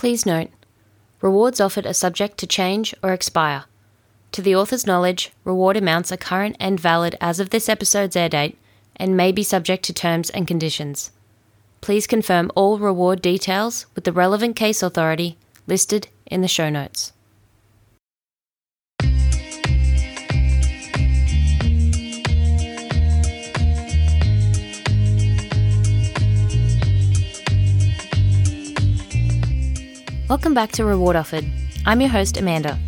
Please note rewards offered are subject to change or expire. To the author's knowledge, reward amounts are current and valid as of this episode's air date and may be subject to terms and conditions. Please confirm all reward details with the relevant case authority listed in the show notes. Welcome back to Reward Offered. I'm your host, Amanda.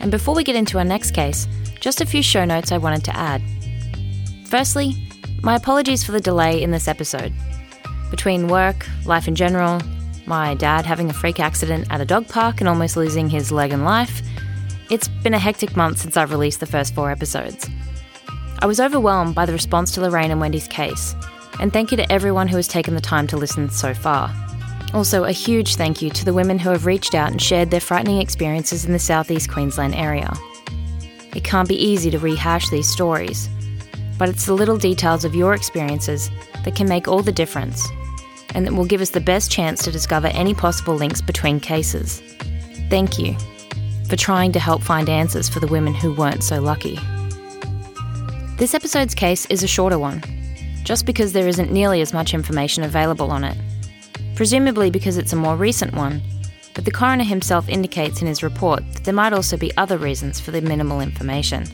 And before we get into our next case, just a few show notes I wanted to add. Firstly, my apologies for the delay in this episode. Between work, life in general, my dad having a freak accident at a dog park and almost losing his leg and life, it's been a hectic month since I've released the first four episodes. I was overwhelmed by the response to Lorraine and Wendy's case, and thank you to everyone who has taken the time to listen so far. Also, a huge thank you to the women who have reached out and shared their frightening experiences in the southeast Queensland area. It can't be easy to rehash these stories, but it's the little details of your experiences that can make all the difference, and that will give us the best chance to discover any possible links between cases. Thank you for trying to help find answers for the women who weren't so lucky. This episode's case is a shorter one, just because there isn't nearly as much information available on it presumably because it's a more recent one, but the coroner himself indicates in his report that there might also be other reasons for the minimal information.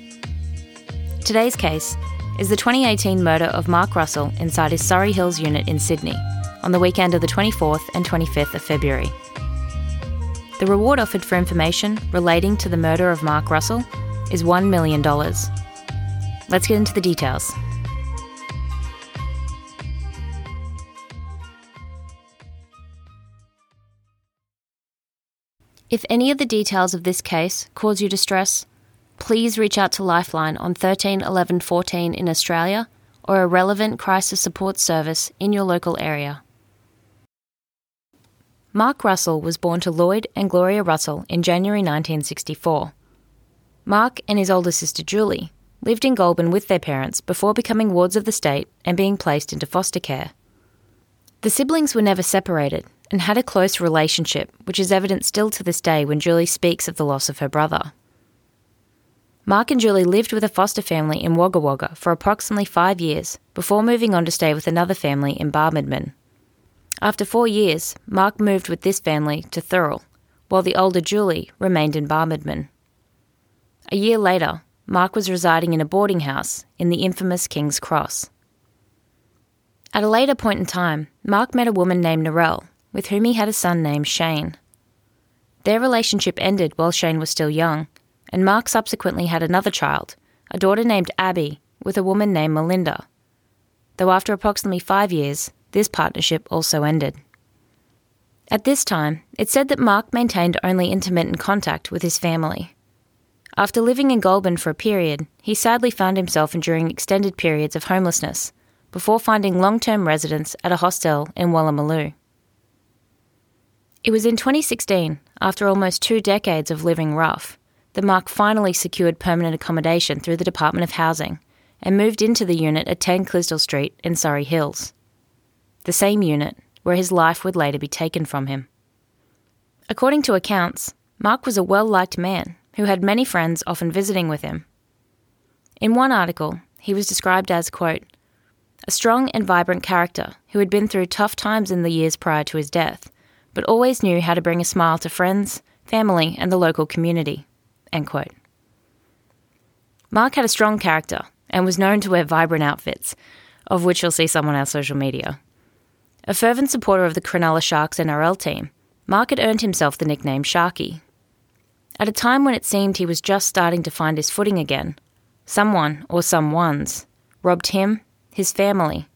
Today's case is the 2018 murder of Mark Russell inside his Surry Hills unit in Sydney on the weekend of the 24th and 25th of February. The reward offered for information relating to the murder of Mark Russell is $1 million. Let's get into the details. If any of the details of this case cause you distress, please reach out to Lifeline on 13 11 14 in Australia or a relevant crisis support service in your local area. Mark Russell was born to Lloyd and Gloria Russell in January 1964. Mark and his older sister Julie lived in Goulburn with their parents before becoming wards of the state and being placed into foster care. The siblings were never separated, and had a close relationship, which is evident still to this day when Julie speaks of the loss of her brother. Mark and Julie lived with a foster family in Wagga Wagga for approximately five years before moving on to stay with another family in Barmedman. After four years, Mark moved with this family to Thurl, while the older Julie remained in Barmedman. A year later, Mark was residing in a boarding house in the infamous King's Cross. At a later point in time, Mark met a woman named Narelle with whom he had a son named Shane. Their relationship ended while Shane was still young, and Mark subsequently had another child, a daughter named Abby, with a woman named Melinda. Though after approximately five years, this partnership also ended. At this time, it's said that Mark maintained only intermittent contact with his family. After living in Goulburn for a period, he sadly found himself enduring extended periods of homelessness before finding long term residence at a hostel in Woolloomooloo. It was in 2016, after almost two decades of living rough, that Mark finally secured permanent accommodation through the Department of Housing and moved into the unit at 10 Clisdell Street in Surry Hills. The same unit where his life would later be taken from him. According to accounts, Mark was a well liked man who had many friends often visiting with him. In one article, he was described as, quote, a strong and vibrant character who had been through tough times in the years prior to his death but always knew how to bring a smile to friends, family, and the local community. Mark had a strong character and was known to wear vibrant outfits, of which you'll see some on our social media. A fervent supporter of the Cronulla Sharks NRL team, Mark had earned himself the nickname Sharky. At a time when it seemed he was just starting to find his footing again, someone or someones robbed him, his family,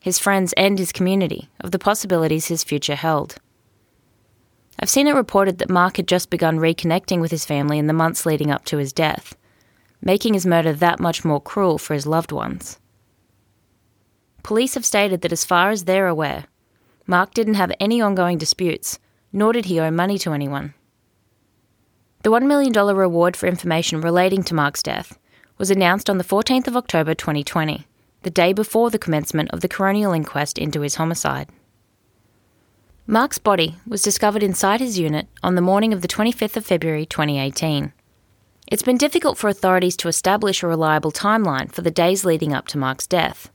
his friends, and his community of the possibilities his future held. I've seen it reported that Mark had just begun reconnecting with his family in the months leading up to his death, making his murder that much more cruel for his loved ones. Police have stated that as far as they're aware, Mark didn't have any ongoing disputes, nor did he owe money to anyone. The $1 million reward for information relating to Mark's death was announced on the 14th of October 2020, the day before the commencement of the coronial inquest into his homicide. Mark's body was discovered inside his unit on the morning of the 25th of February 2018. It's been difficult for authorities to establish a reliable timeline for the days leading up to Mark's death.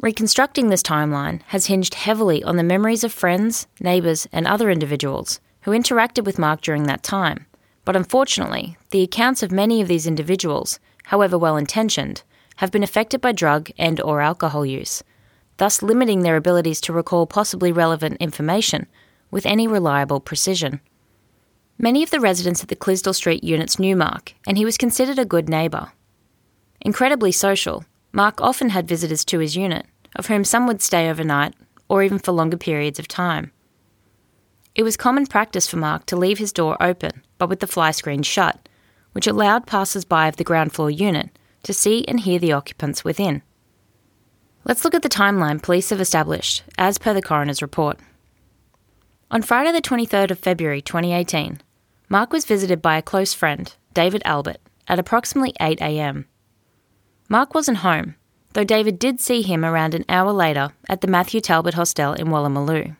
Reconstructing this timeline has hinged heavily on the memories of friends, neighbours, and other individuals who interacted with Mark during that time. But unfortunately, the accounts of many of these individuals, however well intentioned, have been affected by drug and or alcohol use, thus limiting their abilities to recall possibly relevant information with any reliable precision. Many of the residents at the Clisdell Street units knew Mark, and he was considered a good neighbour. Incredibly social, Mark often had visitors to his unit, of whom some would stay overnight or even for longer periods of time. It was common practice for Mark to leave his door open, but with the fly screen shut, which allowed passers by of the ground floor unit to see and hear the occupants within. Let's look at the timeline police have established, as per the coroner's report. On Friday, the 23rd of February 2018, Mark was visited by a close friend, David Albert, at approximately 8am. Mark wasn't home, though David did see him around an hour later at the Matthew Talbot Hostel in Woolloomooloo.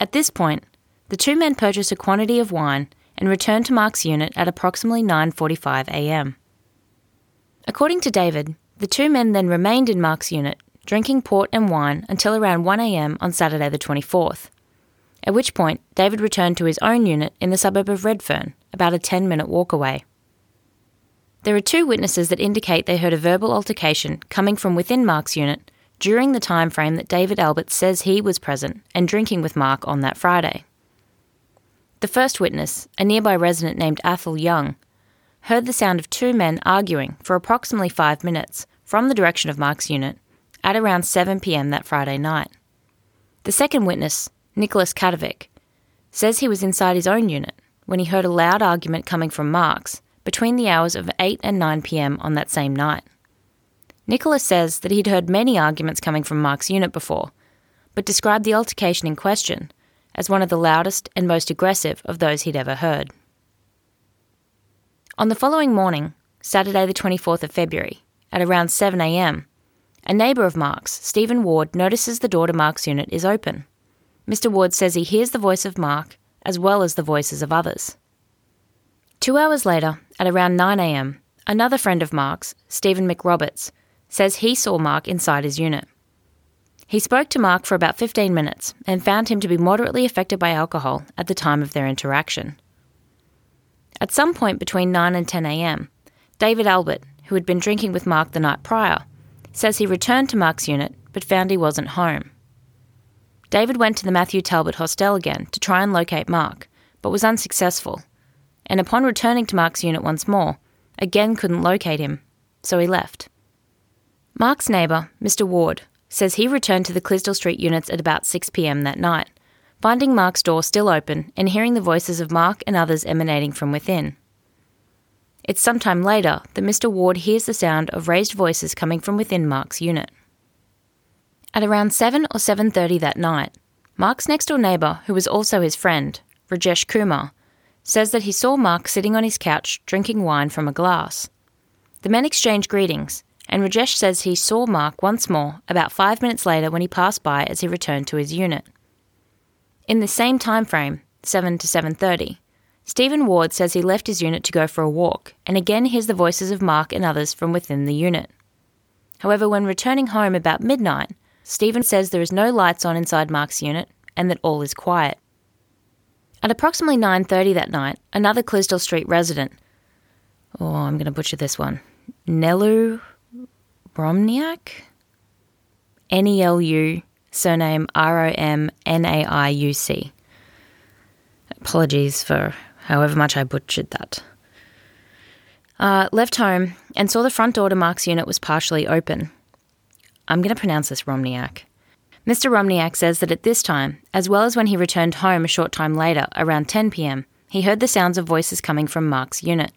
At this point, the two men purchased a quantity of wine and returned to Mark's unit at approximately 9:45 a.m. According to David, the two men then remained in Mark's unit, drinking port and wine until around 1 a.m. on Saturday the 24th. At which point, David returned to his own unit in the suburb of Redfern, about a 10 minute walk away. There are two witnesses that indicate they heard a verbal altercation coming from within Mark's unit during the time frame that David Albert says he was present and drinking with Mark on that Friday. The first witness, a nearby resident named Athol Young, heard the sound of two men arguing for approximately five minutes from the direction of Mark's unit at around 7 pm that Friday night. The second witness, Nicholas Katovic, says he was inside his own unit when he heard a loud argument coming from Mark's between the hours of 8 and 9 pm on that same night. Nicholas says that he'd heard many arguments coming from Mark's unit before, but described the altercation in question as one of the loudest and most aggressive of those he'd ever heard. On the following morning, Saturday the 24th of February, at around 7am, a neighbour of Mark's, Stephen Ward, notices the door to Mark's unit is open. Mr. Ward says he hears the voice of Mark as well as the voices of others. Two hours later, at around 9am, another friend of Mark's, Stephen McRoberts, says he saw Mark inside his unit. He spoke to Mark for about 15 minutes and found him to be moderately affected by alcohol at the time of their interaction. At some point between 9 and 10 am, David Albert, who had been drinking with Mark the night prior, says he returned to Mark's unit but found he wasn't home. David went to the Matthew Talbot hostel again to try and locate Mark, but was unsuccessful and upon returning to Mark's unit once more, again couldn't locate him, so he left. Mark's neighbour, Mr. Ward, says he returned to the Clisdell Street units at about 6pm that night, finding Mark's door still open and hearing the voices of Mark and others emanating from within. It's sometime later that Mr. Ward hears the sound of raised voices coming from within Mark's unit. At around 7 or 7:30 that night, Mark's next-door neighbour, who was also his friend, Rajesh Kumar, says that he saw Mark sitting on his couch drinking wine from a glass. The men exchange greetings, and Rajesh says he saw Mark once more about five minutes later when he passed by as he returned to his unit. In the same time frame, 7 to 7:30, Stephen Ward says he left his unit to go for a walk and again hears the voices of Mark and others from within the unit. However, when returning home about midnight, Stephen says there is no lights on inside Mark's unit and that all is quiet. At approximately 9:30 that night, another Clisdell Street resident, oh, I'm going to butcher this one, Nelu Romniak, N-E-L-U, surname R-O-M-N-A-I-U-C. Apologies for however much I butchered that. Uh, left home and saw the front door to Mark's unit was partially open. I'm going to pronounce this Romniak. Mr. Romniak says that at this time, as well as when he returned home a short time later, around 10 pm, he heard the sounds of voices coming from Mark's unit.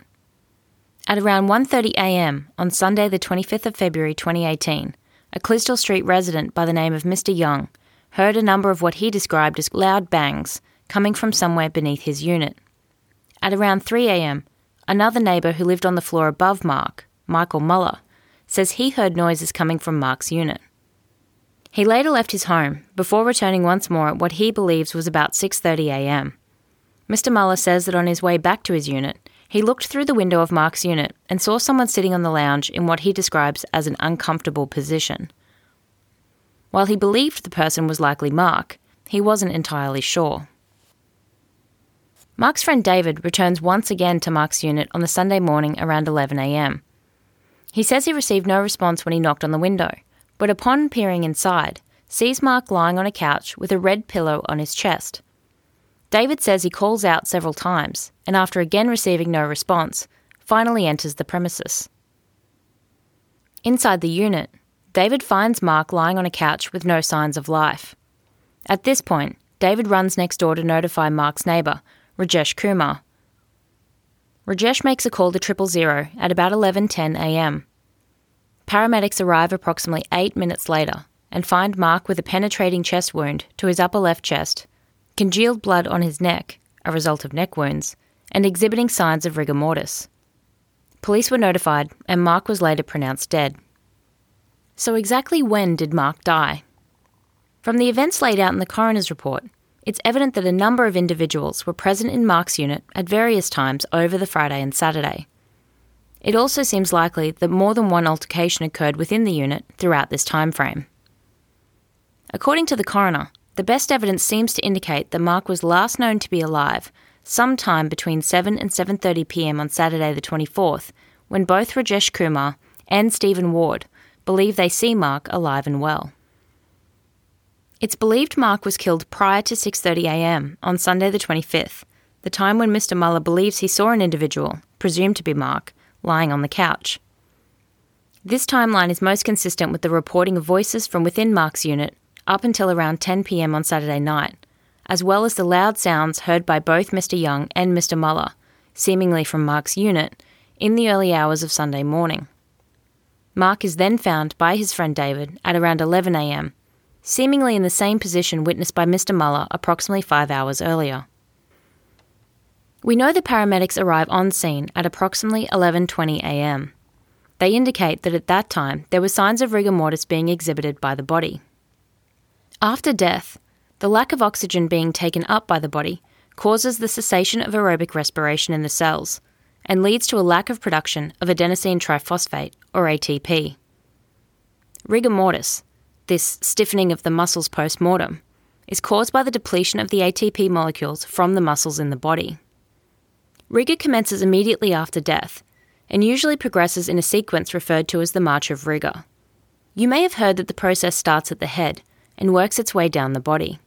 At around 1:30 a.m. on Sunday the 25th of February 2018, a Clisdell Street resident by the name of Mr. Young heard a number of what he described as loud bangs coming from somewhere beneath his unit. At around 3 a.m., another neighbour who lived on the floor above Mark, Michael Muller, says he heard noises coming from Mark's unit. He later left his home before returning once more at what he believes was about 6:30 a.m. Mr. Muller says that on his way back to his unit, he looked through the window of Mark's unit and saw someone sitting on the lounge in what he describes as an uncomfortable position. While he believed the person was likely Mark, he wasn't entirely sure. Mark's friend David returns once again to Mark's unit on the Sunday morning around 11am. He says he received no response when he knocked on the window, but upon peering inside, sees Mark lying on a couch with a red pillow on his chest. David says he calls out several times, and after again receiving no response, finally enters the premises. Inside the unit, David finds Mark lying on a couch with no signs of life. At this point, David runs next door to notify Mark's neighbour, Rajesh Kumar. Rajesh makes a call to triple zero at about 11:10 a.m. Paramedics arrive approximately 8 minutes later and find Mark with a penetrating chest wound to his upper left chest congealed blood on his neck, a result of neck wounds, and exhibiting signs of rigor mortis. Police were notified, and Mark was later pronounced dead. So, exactly when did Mark die? From the events laid out in the coroner's report, it's evident that a number of individuals were present in Mark's unit at various times over the Friday and Saturday. It also seems likely that more than one altercation occurred within the unit throughout this time frame. According to the coroner, the best evidence seems to indicate that Mark was last known to be alive sometime between 7 and 7:30 p.m. on Saturday the 24th, when both Rajesh Kumar and Stephen Ward believe they see Mark alive and well. It's believed Mark was killed prior to 6:30 a.m. on Sunday the 25th, the time when Mr. Muller believes he saw an individual, presumed to be Mark, lying on the couch. This timeline is most consistent with the reporting of voices from within Mark's unit up until around 10 pm on Saturday night, as well as the loud sounds heard by both Mr. Young and Mr. Muller, seemingly from Mark's unit, in the early hours of Sunday morning. Mark is then found by his friend David at around 11am, seemingly in the same position witnessed by Mr. Muller approximately five hours earlier. We know the paramedics arrive on scene at approximately 11:20 a.m. They indicate that at that time there were signs of rigor mortis being exhibited by the body. After death, the lack of oxygen being taken up by the body causes the cessation of aerobic respiration in the cells and leads to a lack of production of adenosine triphosphate, or ATP. Rigor mortis, this stiffening of the muscles post mortem, is caused by the depletion of the ATP molecules from the muscles in the body. Rigor commences immediately after death and usually progresses in a sequence referred to as the March of Rigor. You may have heard that the process starts at the head and works its way down the body.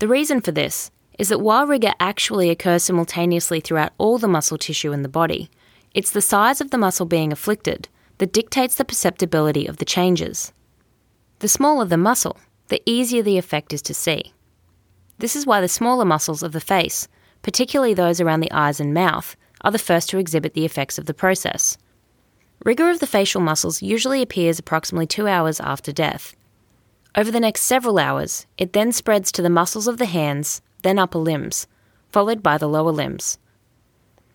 The reason for this is that while rigor actually occurs simultaneously throughout all the muscle tissue in the body, it's the size of the muscle being afflicted that dictates the perceptibility of the changes. The smaller the muscle, the easier the effect is to see. This is why the smaller muscles of the face, particularly those around the eyes and mouth, are the first to exhibit the effects of the process. Rigor of the facial muscles usually appears approximately two hours after death, over the next several hours, it then spreads to the muscles of the hands, then upper limbs, followed by the lower limbs.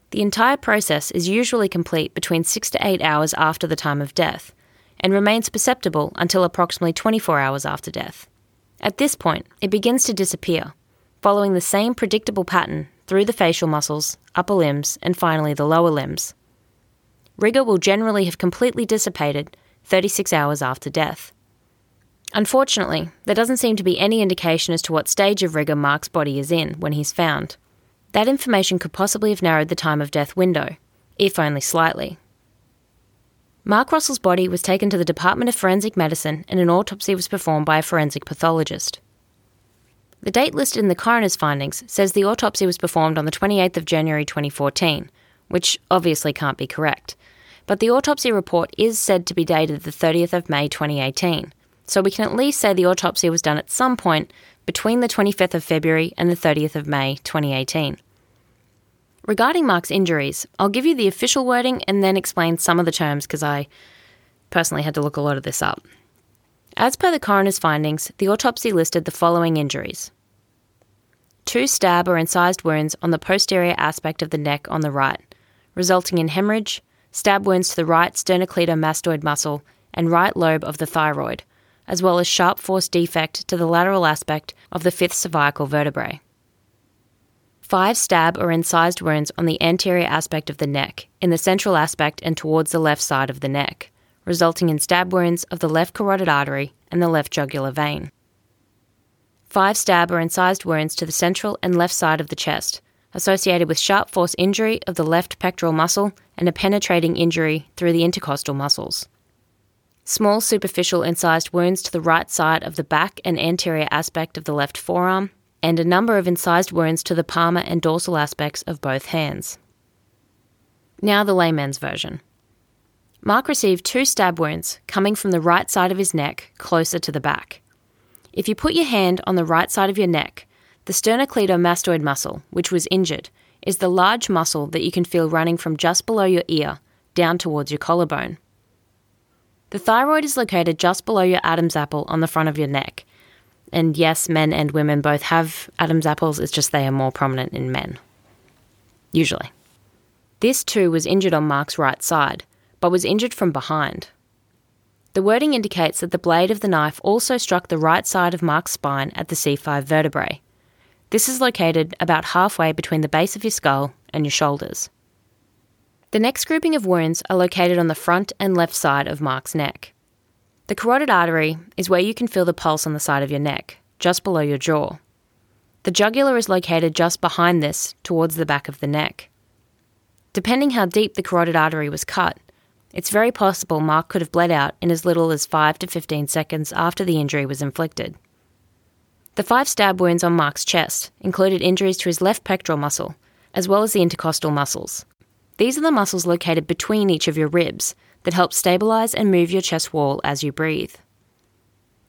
The entire process is usually complete between 6 to 8 hours after the time of death and remains perceptible until approximately 24 hours after death. At this point, it begins to disappear, following the same predictable pattern through the facial muscles, upper limbs, and finally the lower limbs. Rigor will generally have completely dissipated 36 hours after death. Unfortunately, there doesn't seem to be any indication as to what stage of rigour Mark's body is in when he's found. That information could possibly have narrowed the time of death window, if only slightly. Mark Russell's body was taken to the Department of Forensic Medicine and an autopsy was performed by a forensic pathologist. The date listed in the coroner's findings says the autopsy was performed on the 28th of January 2014, which obviously can't be correct, but the autopsy report is said to be dated the 30th of May 2018 so we can at least say the autopsy was done at some point between the 25th of February and the 30th of May 2018. Regarding Mark's injuries, I'll give you the official wording and then explain some of the terms because I personally had to look a lot of this up. As per the coroner's findings, the autopsy listed the following injuries two stab or incised wounds on the posterior aspect of the neck on the right, resulting in hemorrhage, stab wounds to the right sternocleidomastoid muscle and right lobe of the thyroid, as well as sharp force defect to the lateral aspect of the fifth cervical vertebrae. Five stab or incised wounds on the anterior aspect of the neck, in the central aspect and towards the left side of the neck, resulting in stab wounds of the left carotid artery and the left jugular vein. Five stab or incised wounds to the central and left side of the chest, associated with sharp force injury of the left pectoral muscle and a penetrating injury through the intercostal muscles. Small superficial incised wounds to the right side of the back and anterior aspect of the left forearm, and a number of incised wounds to the palmar and dorsal aspects of both hands. Now, the layman's version. Mark received two stab wounds coming from the right side of his neck, closer to the back. If you put your hand on the right side of your neck, the sternocleidomastoid muscle, which was injured, is the large muscle that you can feel running from just below your ear down towards your collarbone. The thyroid is located just below your Adam's apple on the front of your neck. And yes, men and women both have Adam's apples, it's just they are more prominent in men. Usually. This too was injured on Mark's right side, but was injured from behind. The wording indicates that the blade of the knife also struck the right side of Mark's spine at the C5 vertebrae. This is located about halfway between the base of your skull and your shoulders. The next grouping of wounds are located on the front and left side of Mark's neck. The carotid artery is where you can feel the pulse on the side of your neck, just below your jaw. The jugular is located just behind this, towards the back of the neck. Depending how deep the carotid artery was cut, it's very possible Mark could have bled out in as little as 5 to 15 seconds after the injury was inflicted. The five stab wounds on Mark's chest included injuries to his left pectoral muscle, as well as the intercostal muscles. These are the muscles located between each of your ribs that help stabilize and move your chest wall as you breathe.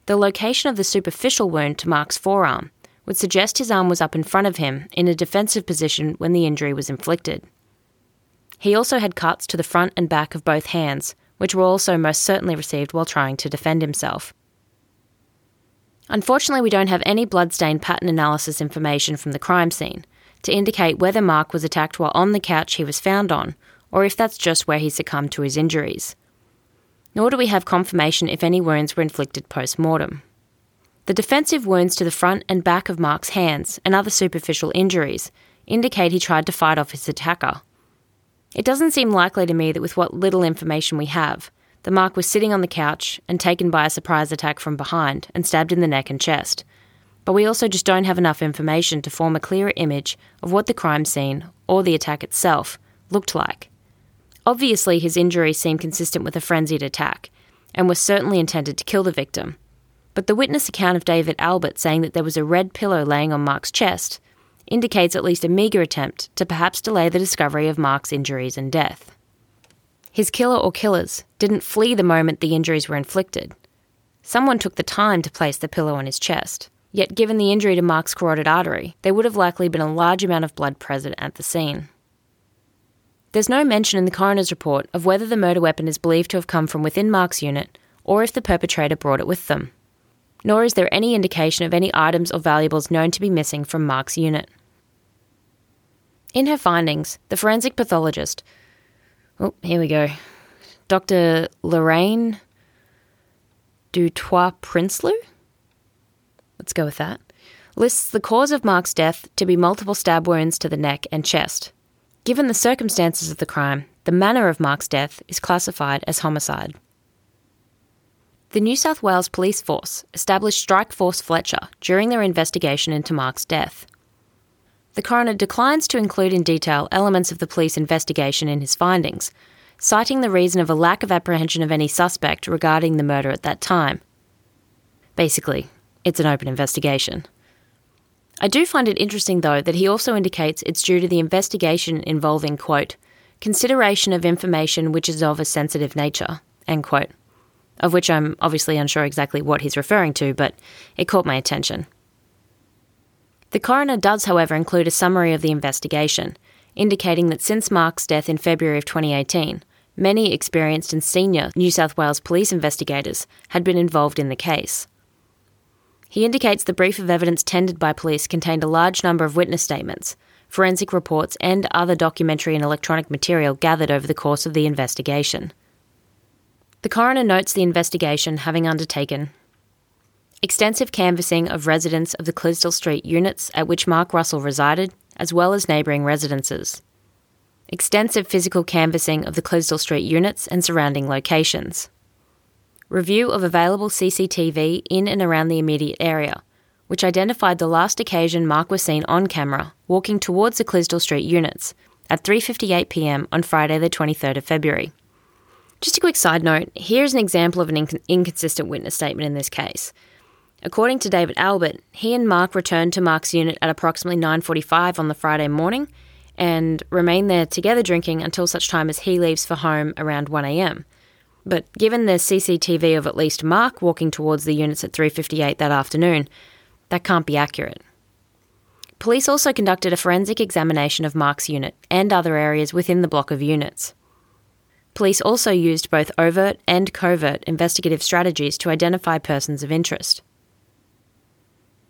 The location of the superficial wound to Mark's forearm would suggest his arm was up in front of him in a defensive position when the injury was inflicted. He also had cuts to the front and back of both hands, which were also most certainly received while trying to defend himself. Unfortunately, we don't have any bloodstain pattern analysis information from the crime scene to indicate whether Mark was attacked while on the couch he was found on, or if that's just where he succumbed to his injuries. Nor do we have confirmation if any wounds were inflicted post mortem. The defensive wounds to the front and back of Mark's hands and other superficial injuries indicate he tried to fight off his attacker. It doesn't seem likely to me that with what little information we have, the mark was sitting on the couch and taken by a surprise attack from behind and stabbed in the neck and chest. But we also just don't have enough information to form a clearer image of what the crime scene, or the attack itself, looked like. Obviously, his injuries seem consistent with a frenzied attack, and was certainly intended to kill the victim. But the witness account of David Albert saying that there was a red pillow laying on Mark's chest indicates at least a meagre attempt to perhaps delay the discovery of Mark's injuries and death. His killer or killers didn't flee the moment the injuries were inflicted. Someone took the time to place the pillow on his chest. Yet, given the injury to Mark's carotid artery, there would have likely been a large amount of blood present at the scene. There's no mention in the coroner's report of whether the murder weapon is believed to have come from within Mark's unit or if the perpetrator brought it with them. Nor is there any indication of any items or valuables known to be missing from Mark's unit. In her findings, the forensic pathologist Oh, here we go. Dr. Lorraine Dutoit Prinsloo? Let's go with that. Lists the cause of Mark's death to be multiple stab wounds to the neck and chest. Given the circumstances of the crime, the manner of Mark's death is classified as homicide. The New South Wales Police Force established Strike Force Fletcher during their investigation into Mark's death. The coroner declines to include in detail elements of the police investigation in his findings, citing the reason of a lack of apprehension of any suspect regarding the murder at that time. Basically, it's an open investigation. I do find it interesting, though, that he also indicates it's due to the investigation involving, quote, consideration of information which is of a sensitive nature, end quote. Of which I'm obviously unsure exactly what he's referring to, but it caught my attention. The coroner does, however, include a summary of the investigation, indicating that since Mark's death in February of 2018, many experienced and senior New South Wales police investigators had been involved in the case. He indicates the brief of evidence tendered by police contained a large number of witness statements, forensic reports, and other documentary and electronic material gathered over the course of the investigation. The coroner notes the investigation having undertaken extensive canvassing of residents of the Clisdell Street units at which Mark Russell resided, as well as neighbouring residences. Extensive physical canvassing of the Clisdell Street units and surrounding locations. Review of available CCTV in and around the immediate area, which identified the last occasion Mark was seen on camera walking towards the Clisdell Street units at 3:58 p.m. on Friday the 23rd of February. Just a quick side note, here's an example of an inc- inconsistent witness statement in this case. According to David Albert, he and Mark returned to Mark's unit at approximately 9:45 on the Friday morning and remain there together drinking until such time as he leaves for home around 1 a.m. But given there's CCTV of at least Mark walking towards the units at 3:58 that afternoon, that can't be accurate. Police also conducted a forensic examination of Mark's unit and other areas within the block of units. Police also used both overt and covert investigative strategies to identify persons of interest.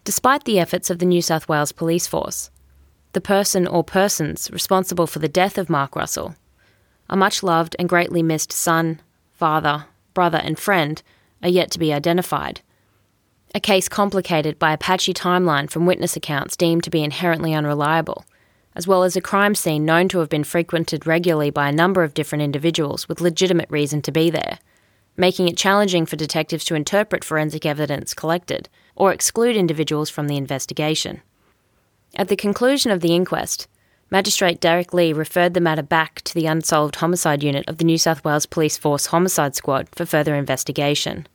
Despite the efforts of the New South Wales Police Force, the person or persons responsible for the death of Mark Russell, a much loved and greatly missed son, father, brother, and friend, are yet to be identified. A case complicated by a patchy timeline from witness accounts deemed to be inherently unreliable, as well as a crime scene known to have been frequented regularly by a number of different individuals with legitimate reason to be there, making it challenging for detectives to interpret forensic evidence collected or exclude individuals from the investigation. At the conclusion of the inquest, Magistrate Derek Lee referred the matter back to the Unsolved Homicide Unit of the New South Wales Police Force Homicide Squad for further investigation.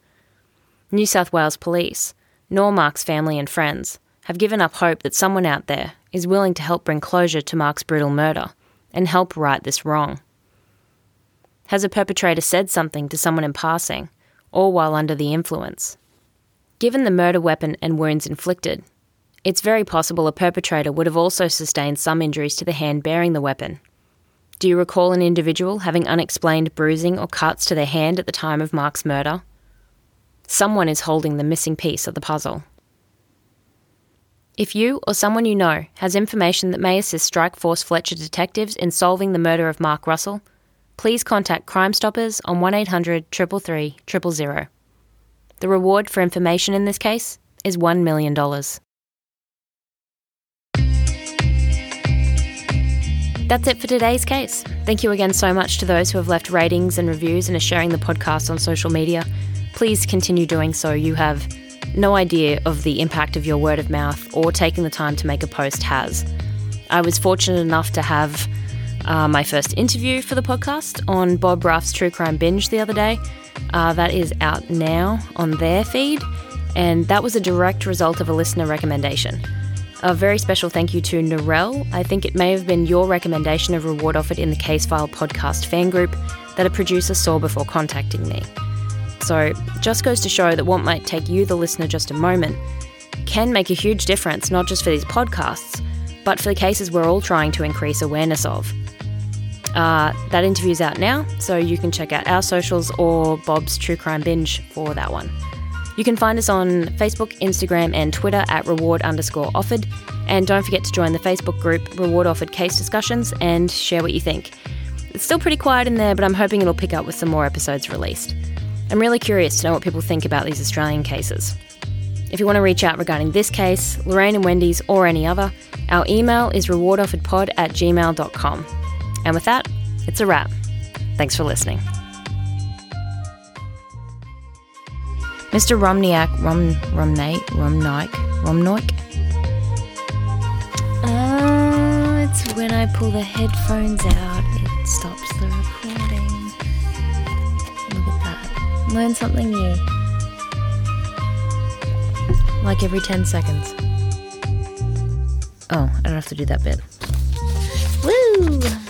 New South Wales Police, nor Mark's family and friends, have given up hope that someone out there is willing to help bring closure to Mark's brutal murder and help right this wrong. Has a perpetrator said something to someone in passing, or while under the influence? Given the murder weapon and wounds inflicted, it's very possible a perpetrator would have also sustained some injuries to the hand bearing the weapon. Do you recall an individual having unexplained bruising or cuts to their hand at the time of Mark's murder? Someone is holding the missing piece of the puzzle. If you or someone you know has information that may assist Strike Force Fletcher detectives in solving the murder of Mark Russell, please contact Crime Stoppers on 1800 333 000. The reward for information in this case is $1 million. That's it for today's case. Thank you again so much to those who have left ratings and reviews and are sharing the podcast on social media. Please continue doing so. You have no idea of the impact of your word of mouth or taking the time to make a post has. I was fortunate enough to have uh, my first interview for the podcast on Bob Ruff's True Crime Binge the other day. Uh, that is out now on their feed, and that was a direct result of a listener recommendation. A very special thank you to Narelle. I think it may have been your recommendation of reward offered in the Case File podcast fan group that a producer saw before contacting me. So, just goes to show that what might take you, the listener, just a moment can make a huge difference, not just for these podcasts, but for the cases we're all trying to increase awareness of. Uh, that interview's out now, so you can check out our socials or Bob's True Crime Binge for that one. You can find us on Facebook, Instagram, and Twitter at reward underscore offered. And don't forget to join the Facebook group Reward Offered Case Discussions and share what you think. It's still pretty quiet in there, but I'm hoping it'll pick up with some more episodes released. I'm really curious to know what people think about these Australian cases. If you want to reach out regarding this case, Lorraine and Wendy's, or any other, our email is rewardofferedpod at gmail.com. And with that, it's a wrap. Thanks for listening. Mr. Romniak, Rom, Romnate, Romnike, Romnoik. Oh, uh, it's when I pull the headphones out, it stops the recording. Look at that. Learn something new. Like every 10 seconds. Oh, I don't have to do that bit. Woo!